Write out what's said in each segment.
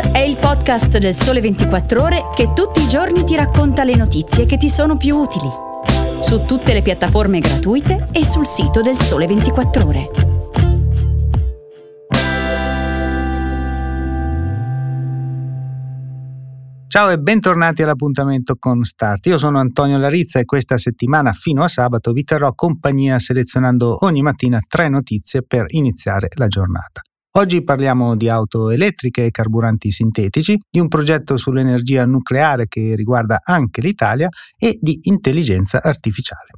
È il podcast del Sole 24 Ore che tutti i giorni ti racconta le notizie che ti sono più utili. Su tutte le piattaforme gratuite e sul sito del Sole 24 Ore. Ciao e bentornati all'appuntamento con Start. Io sono Antonio Larizza e questa settimana fino a sabato vi terrò compagnia selezionando ogni mattina tre notizie per iniziare la giornata. Oggi parliamo di auto elettriche e carburanti sintetici, di un progetto sull'energia nucleare che riguarda anche l'Italia e di intelligenza artificiale.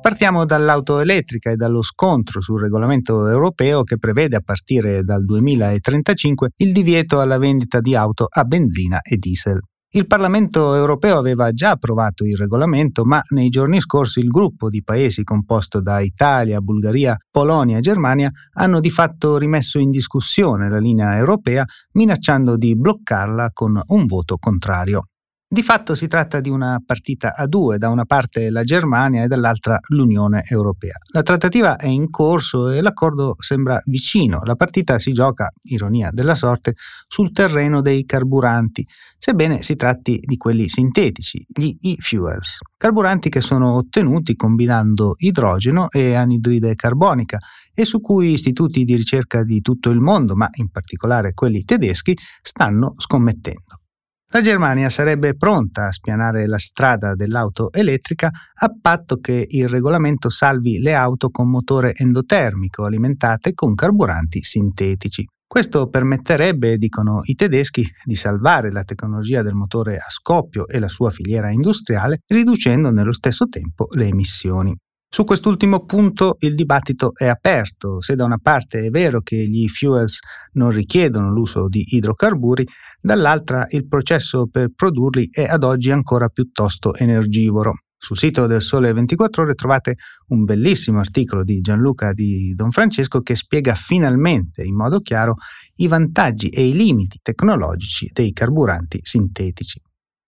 Partiamo dall'auto elettrica e dallo scontro sul regolamento europeo che prevede a partire dal 2035 il divieto alla vendita di auto a benzina e diesel. Il Parlamento europeo aveva già approvato il regolamento, ma nei giorni scorsi il gruppo di paesi composto da Italia, Bulgaria, Polonia e Germania hanno di fatto rimesso in discussione la linea europea, minacciando di bloccarla con un voto contrario. Di fatto si tratta di una partita a due, da una parte la Germania e dall'altra l'Unione Europea. La trattativa è in corso e l'accordo sembra vicino. La partita si gioca, ironia della sorte, sul terreno dei carburanti, sebbene si tratti di quelli sintetici, gli e-fuels, carburanti che sono ottenuti combinando idrogeno e anidride carbonica e su cui istituti di ricerca di tutto il mondo, ma in particolare quelli tedeschi, stanno scommettendo. La Germania sarebbe pronta a spianare la strada dell'auto elettrica a patto che il regolamento salvi le auto con motore endotermico alimentate con carburanti sintetici. Questo permetterebbe, dicono i tedeschi, di salvare la tecnologia del motore a scoppio e la sua filiera industriale, riducendo nello stesso tempo le emissioni. Su quest'ultimo punto il dibattito è aperto. Se da una parte è vero che gli fuels non richiedono l'uso di idrocarburi, dall'altra il processo per produrli è ad oggi ancora piuttosto energivoro. Sul sito del Sole 24 ore trovate un bellissimo articolo di Gianluca di Don Francesco che spiega finalmente in modo chiaro i vantaggi e i limiti tecnologici dei carburanti sintetici.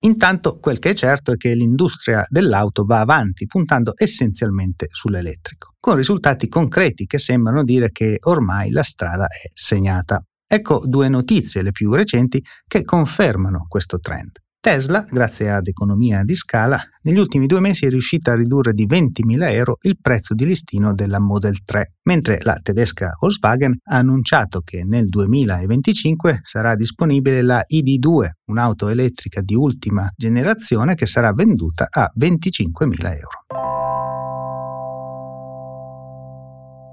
Intanto quel che è certo è che l'industria dell'auto va avanti puntando essenzialmente sull'elettrico, con risultati concreti che sembrano dire che ormai la strada è segnata. Ecco due notizie, le più recenti, che confermano questo trend. Tesla, grazie ad economia di scala, negli ultimi due mesi è riuscita a ridurre di 20.000 euro il prezzo di listino della Model 3, mentre la tedesca Volkswagen ha annunciato che nel 2025 sarà disponibile la ID2, un'auto elettrica di ultima generazione che sarà venduta a 25.000 euro.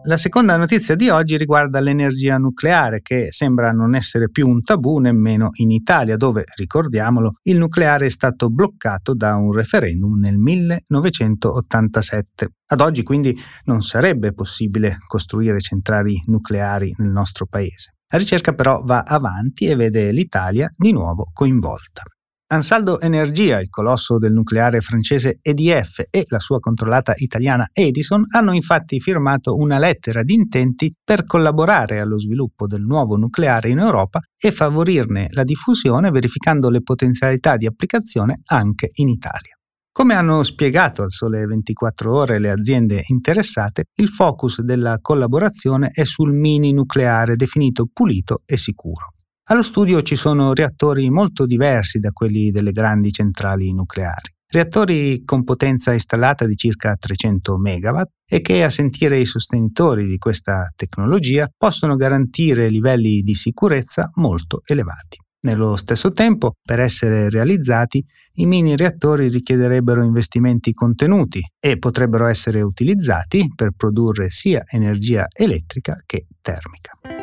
La seconda notizia di oggi riguarda l'energia nucleare, che sembra non essere più un tabù nemmeno in Italia, dove, ricordiamolo, il nucleare è stato bloccato da un referendum nel 1987. Ad oggi quindi non sarebbe possibile costruire centrali nucleari nel nostro paese. La ricerca però va avanti e vede l'Italia di nuovo coinvolta. Ansaldo Energia, il colosso del nucleare francese EDF e la sua controllata italiana Edison hanno infatti firmato una lettera di intenti per collaborare allo sviluppo del nuovo nucleare in Europa e favorirne la diffusione verificando le potenzialità di applicazione anche in Italia. Come hanno spiegato al Sole 24 ore le aziende interessate, il focus della collaborazione è sul mini nucleare definito pulito e sicuro. Allo studio ci sono reattori molto diversi da quelli delle grandi centrali nucleari. Reattori con potenza installata di circa 300 MW e che, a sentire i sostenitori di questa tecnologia, possono garantire livelli di sicurezza molto elevati. Nello stesso tempo, per essere realizzati, i mini reattori richiederebbero investimenti contenuti e potrebbero essere utilizzati per produrre sia energia elettrica che termica.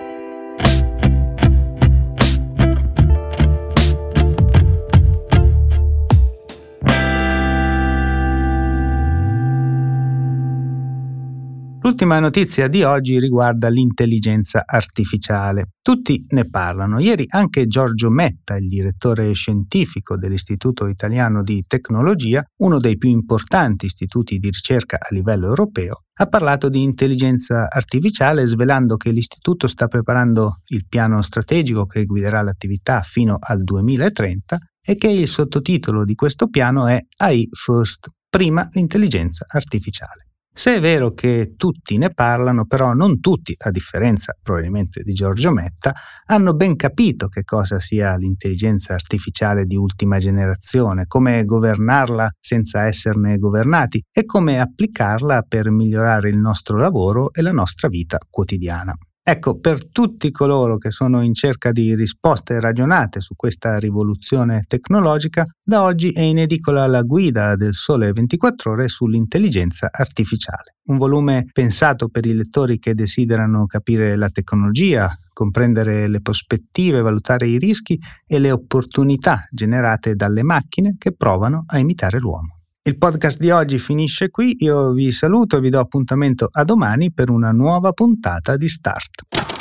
L'ultima notizia di oggi riguarda l'intelligenza artificiale. Tutti ne parlano. Ieri anche Giorgio Metta, il direttore scientifico dell'Istituto Italiano di Tecnologia, uno dei più importanti istituti di ricerca a livello europeo, ha parlato di intelligenza artificiale svelando che l'istituto sta preparando il piano strategico che guiderà l'attività fino al 2030 e che il sottotitolo di questo piano è AI First, prima l'intelligenza artificiale. Se è vero che tutti ne parlano, però non tutti, a differenza probabilmente di Giorgio Metta, hanno ben capito che cosa sia l'intelligenza artificiale di ultima generazione, come governarla senza esserne governati e come applicarla per migliorare il nostro lavoro e la nostra vita quotidiana. Ecco, per tutti coloro che sono in cerca di risposte ragionate su questa rivoluzione tecnologica, da oggi è in edicola la guida del Sole 24 ore sull'intelligenza artificiale. Un volume pensato per i lettori che desiderano capire la tecnologia, comprendere le prospettive, valutare i rischi e le opportunità generate dalle macchine che provano a imitare l'uomo. Il podcast di oggi finisce qui, io vi saluto e vi do appuntamento a domani per una nuova puntata di Start.